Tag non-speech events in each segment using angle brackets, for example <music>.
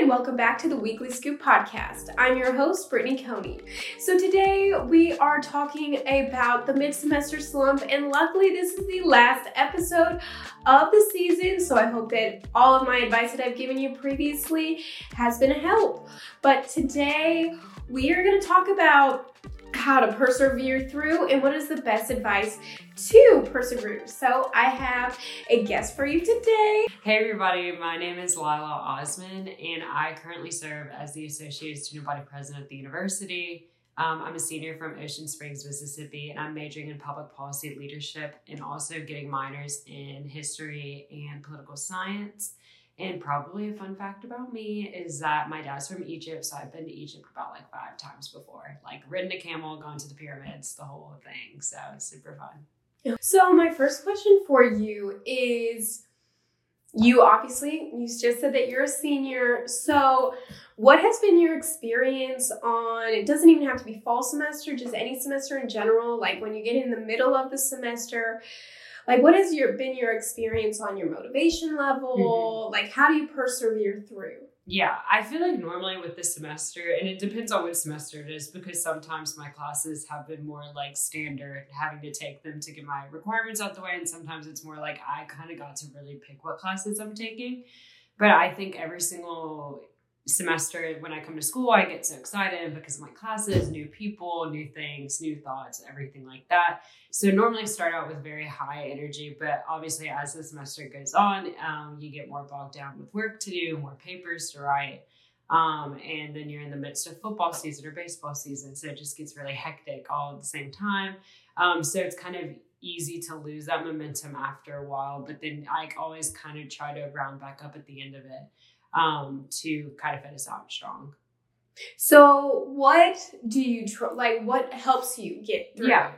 and welcome back to the Weekly Scoop podcast. I'm your host, Brittany Coney. So today we are talking about the mid-semester slump, and luckily this is the last episode of the season. So I hope that all of my advice that I've given you previously has been a help. But today we are going to talk about how to persevere through and what is the best advice to persevere. So I have a guest for you today. Hey everybody, my name is Lila Osman and I currently serve as the Associate Student Body President at the university. Um, I'm a senior from Ocean Springs, Mississippi, and I'm majoring in public policy leadership and also getting minors in history and political science. And probably a fun fact about me is that my dad's from Egypt, so I've been to Egypt about like five times before. Like ridden a camel, gone to the pyramids, the whole thing. So super fun. So my first question for you is you obviously you just said that you're a senior. So what has been your experience on it doesn't even have to be fall semester, just any semester in general, like when you get in the middle of the semester, like what has your been your experience on your motivation level? Mm-hmm. Like how do you persevere through? Yeah, I feel like normally with this semester, and it depends on which semester it is, because sometimes my classes have been more like standard, having to take them to get my requirements out the way, and sometimes it's more like I kind of got to really pick what classes I'm taking. But I think every single semester when I come to school, I get so excited because of my classes, new people, new things, new thoughts, everything like that. So normally start out with very high energy, but obviously as the semester goes on, um, you get more bogged down with work to do, more papers to write. Um, and then you're in the midst of football season or baseball season. So it just gets really hectic all at the same time. Um, so it's kind of easy to lose that momentum after a while, but then I always kind of try to round back up at the end of it um, to kind of finish out strong. So, what do you tr- like? What helps you get through? Yeah.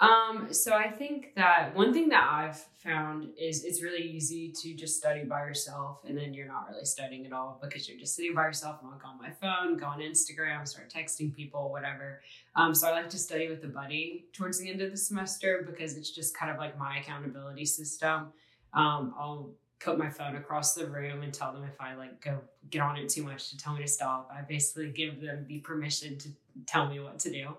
Um, so I think that one thing that I've found is it's really easy to just study by yourself and then you're not really studying at all because you're just sitting by yourself and like on my phone, go on Instagram, start texting people, whatever. Um, so I like to study with a buddy towards the end of the semester because it's just kind of like my accountability system. Um, I'll put my phone across the room and tell them if I like go get on it too much to tell me to stop. I basically give them the permission to tell me what to do.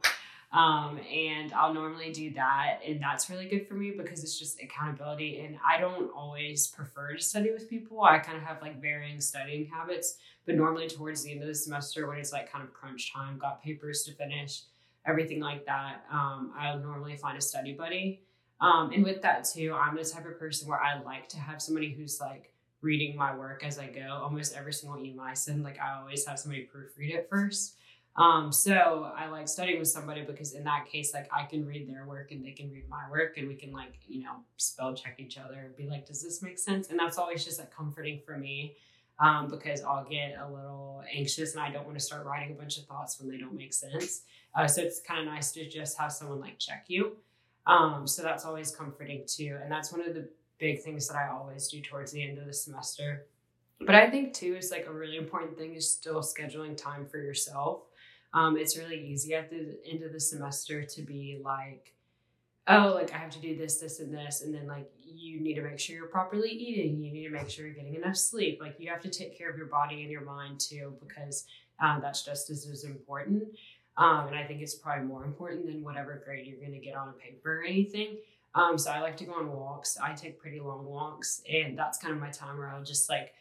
Um, and I'll normally do that. And that's really good for me because it's just accountability. And I don't always prefer to study with people. I kind of have like varying studying habits. But normally, towards the end of the semester, when it's like kind of crunch time, got papers to finish, everything like that, um, I'll normally find a study buddy um, and with that too, I'm the type of person where I like to have somebody who's like reading my work as I go. Almost every single email I send, like I always have somebody proofread it first. Um, so I like studying with somebody because in that case, like I can read their work and they can read my work and we can like, you know, spell check each other and be like, does this make sense? And that's always just like comforting for me. Um, because I'll get a little anxious and I don't want to start writing a bunch of thoughts when they don't make sense. Uh, so it's kind of nice to just have someone like check you. Um, so that's always comforting too. And that's one of the big things that I always do towards the end of the semester. But I think too is like a really important thing is still scheduling time for yourself. Um, it's really easy at the end of the semester to be like, oh, like I have to do this, this, and this. And then like you need to make sure you're properly eating. You need to make sure you're getting enough sleep. Like you have to take care of your body and your mind too, because uh, that's just as, as important. Um, and I think it's probably more important than whatever grade you're going to get on a paper or anything. Um, so I like to go on walks. I take pretty long walks, and that's kind of my time where I'll just like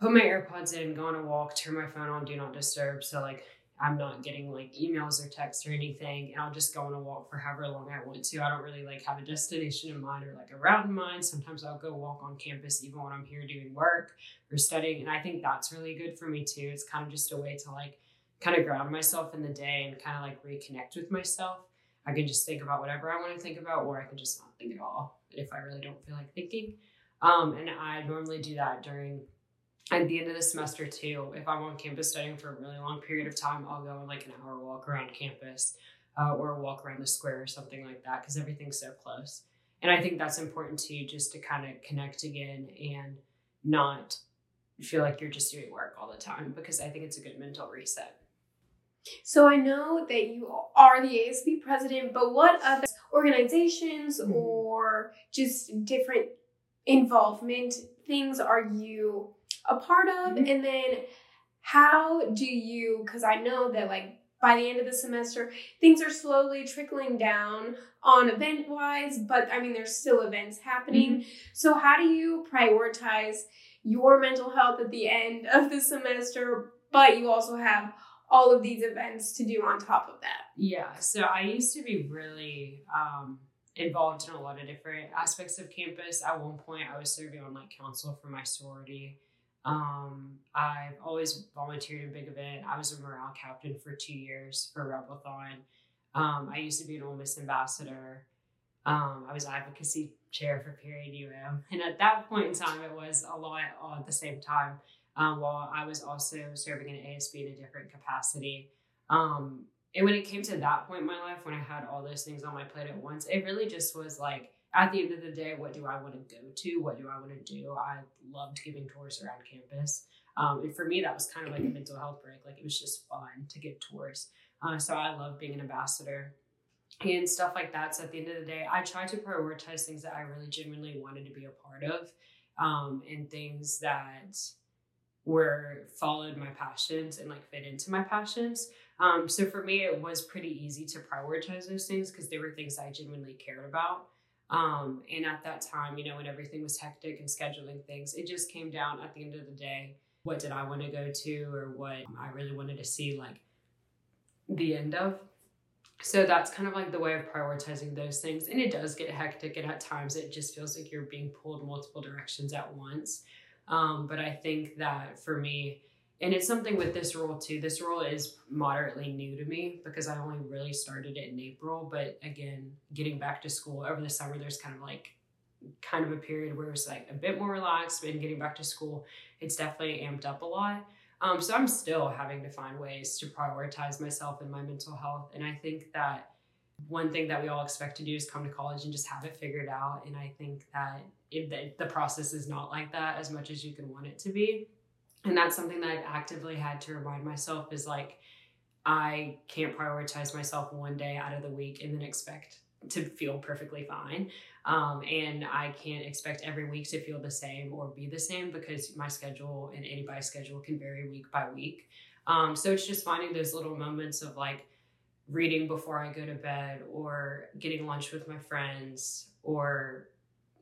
put my AirPods in, go on a walk, turn my phone on, do not disturb. So like I'm not getting like emails or texts or anything, and I'll just go on a walk for however long I want to. I don't really like have a destination in mind or like a route in mind. Sometimes I'll go walk on campus even when I'm here doing work or studying, and I think that's really good for me too. It's kind of just a way to like kind of ground myself in the day and kind of like reconnect with myself. I can just think about whatever I want to think about, or I can just not think at all if I really don't feel like thinking. Um, and I normally do that during at the end of the semester too. If I'm on campus studying for a really long period of time, I'll go on like an hour walk around campus uh, or walk around the square or something like that because everything's so close. And I think that's important too, just to kind of connect again and not feel like you're just doing work all the time because I think it's a good mental reset. So I know that you are the ASB president, but what other organizations mm-hmm. or just different involvement things are you a part of? Mm-hmm. And then how do you, because I know that like by the end of the semester, things are slowly trickling down on event wise, but I mean, there's still events happening. Mm-hmm. So, how do you prioritize your mental health at the end of the semester, but you also have all of these events to do on top of that? Yeah. So, I used to be really, um, involved in a lot of different aspects of campus. At one point, I was serving on like council for my sorority. Um, I've always volunteered in big event. I was a morale captain for two years for Rebelthon. Um, I used to be an Ole Miss ambassador. Um, I was advocacy chair for Period UM, <laughs> and at that point in time, it was a lot all at the same time. Um, while I was also serving in ASB in a different capacity. Um, and when it came to that point in my life, when I had all those things on my plate at once, it really just was like at the end of the day, what do I want to go to? What do I want to do? I loved giving tours around campus. Um, and for me, that was kind of like a mental health break. Like it was just fun to give tours. Uh, so I love being an ambassador and stuff like that. So at the end of the day, I try to prioritize things that I really genuinely wanted to be a part of um, and things that were followed my passions and like fit into my passions. Um, so for me, it was pretty easy to prioritize those things because they were things I genuinely cared about. Um, and at that time, you know, when everything was hectic and scheduling things, it just came down at the end of the day what did I want to go to or what I really wanted to see like the end of. So that's kind of like the way of prioritizing those things. And it does get hectic, and at times it just feels like you're being pulled multiple directions at once. Um, but I think that for me, and it's something with this role too. This role is moderately new to me because I only really started it in April. But again, getting back to school over the summer, there's kind of like kind of a period where it's like a bit more relaxed. And getting back to school, it's definitely amped up a lot. Um, so I'm still having to find ways to prioritize myself and my mental health. And I think that one thing that we all expect to do is come to college and just have it figured out. And I think that if the, the process is not like that as much as you can want it to be and that's something that I've actively had to remind myself is like I can't prioritize myself one day out of the week and then expect to feel perfectly fine. Um, and I can't expect every week to feel the same or be the same because my schedule and anybody's schedule can vary week by week. Um, so it's just finding those little moments of like reading before I go to bed or getting lunch with my friends or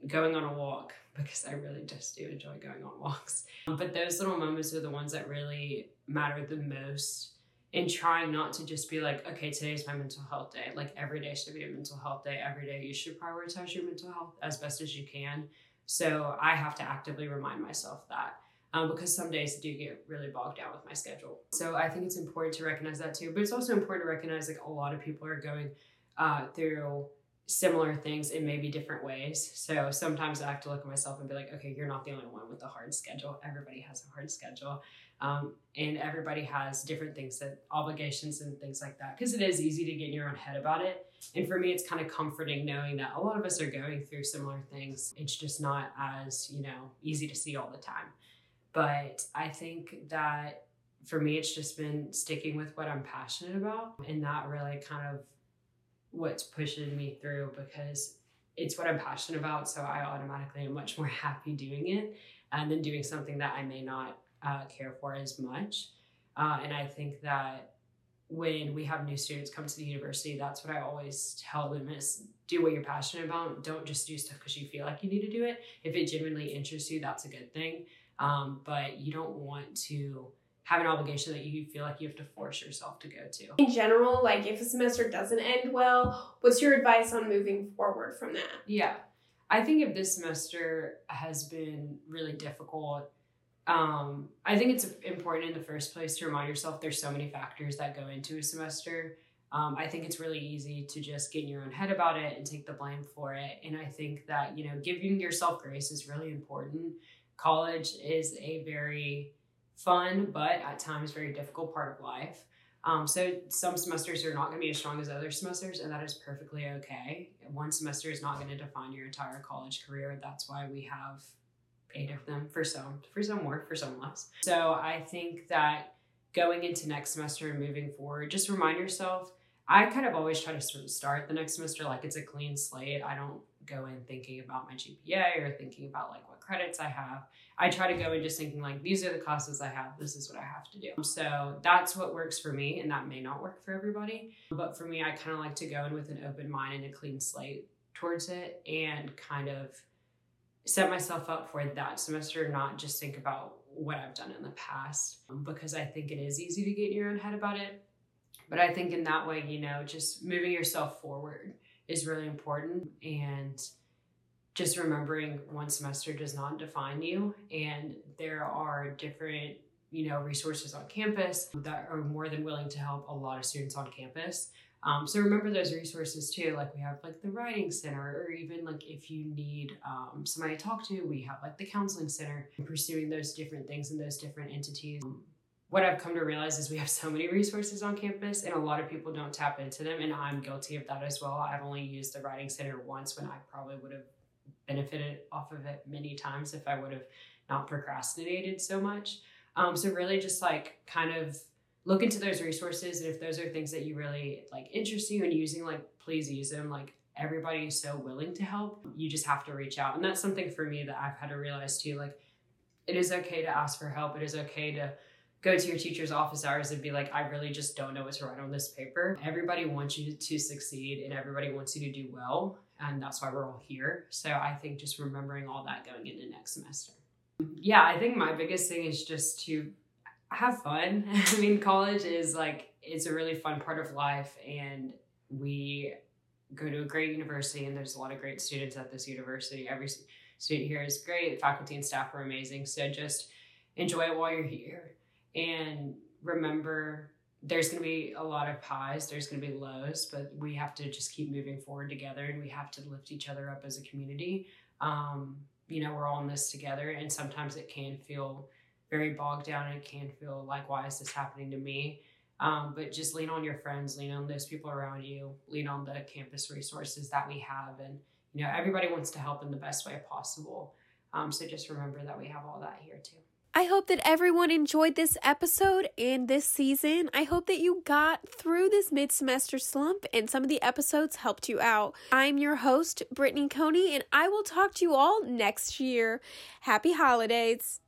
going on a walk <laughs> because I really just do enjoy going on walks. But those little moments are the ones that really matter the most in trying not to just be like, okay, today's my mental health day. Like every day should be a mental health day. Every day you should prioritize your mental health as best as you can. So I have to actively remind myself that. Um, because some days do get really bogged down with my schedule. So I think it's important to recognize that too. But it's also important to recognize like a lot of people are going uh, through similar things in maybe different ways. So sometimes I have to look at myself and be like, okay, you're not the only one with a hard schedule. Everybody has a hard schedule. Um, and everybody has different things that obligations and things like that. Because it is easy to get in your own head about it. And for me, it's kind of comforting knowing that a lot of us are going through similar things. It's just not as, you know, easy to see all the time. But I think that for me, it's just been sticking with what I'm passionate about and that really kind of what's pushing me through because it's what I'm passionate about. So I automatically am much more <laughs> happy doing it and then doing something that I may not uh, care for as much. Uh, and I think that when we have new students come to the university, that's what I always tell them is do what you're passionate about. Don't just do stuff because you feel like you need to do it. If it genuinely interests you, that's a good thing. Um, but you don't want to have an obligation that you feel like you have to force yourself to go to. In general, like if a semester doesn't end well, what's your advice on moving forward from that? Yeah. I think if this semester has been really difficult, um, I think it's important in the first place to remind yourself there's so many factors that go into a semester. Um, I think it's really easy to just get in your own head about it and take the blame for it. And I think that, you know, giving yourself grace is really important. College is a very fun, but at times very difficult part of life. Um, so some semesters are not going to be as strong as other semesters, and that is perfectly okay. One semester is not going to define your entire college career. That's why we have eight of them for some, for some more, for some less. So I think that going into next semester and moving forward, just remind yourself. I kind of always try to sort of start the next semester like it's a clean slate. I don't go in thinking about my GPA or thinking about like credits I have. I try to go in just thinking like these are the classes I have. This is what I have to do. So that's what works for me, and that may not work for everybody. But for me, I kind of like to go in with an open mind and a clean slate towards it, and kind of set myself up for that semester, not just think about what I've done in the past, because I think it is easy to get in your own head about it. But I think in that way, you know, just moving yourself forward is really important and just remembering one semester does not define you. And there are different you know resources on campus that are more than willing to help a lot of students on campus. Um, so remember those resources too like we have like the writing center or even like if you need um, somebody to talk to we have like the counseling center pursuing those different things and those different entities. What I've come to realize is we have so many resources on campus and a lot of people don't tap into them and I'm guilty of that as well. I've only used the writing center once when I probably would have benefited off of it many times if I would have not procrastinated so much. Um, so really just like kind of look into those resources and if those are things that you really like interest you and using like please use them. Like everybody is so willing to help. You just have to reach out. And that's something for me that i've had to realize too like it is okay to ask for help. It is okay to go to your teacher's office hours and be like i really just don't know what to write on this paper. Everybody wants you to succeed and everybody wants you to do well and that's why we're all here. So I think just remembering all that going into next semester. Yeah, I think my biggest thing is just to have fun. <laughs> I mean, college is like it's a really fun part of life and we go to a great university and there's a lot of great students at this university. Every student here is great, faculty and staff are amazing. So just enjoy it while you're here and remember there's going to be a lot of highs, there's going to be lows, but we have to just keep moving forward together and we have to lift each other up as a community. Um, you know, we're all in this together, and sometimes it can feel very bogged down and it can feel like, why is this happening to me? Um, but just lean on your friends, lean on those people around you, lean on the campus resources that we have. And, you know, everybody wants to help in the best way possible. Um, so just remember that we have all that here too. I hope that everyone enjoyed this episode and this season. I hope that you got through this mid semester slump and some of the episodes helped you out. I'm your host, Brittany Coney, and I will talk to you all next year. Happy holidays.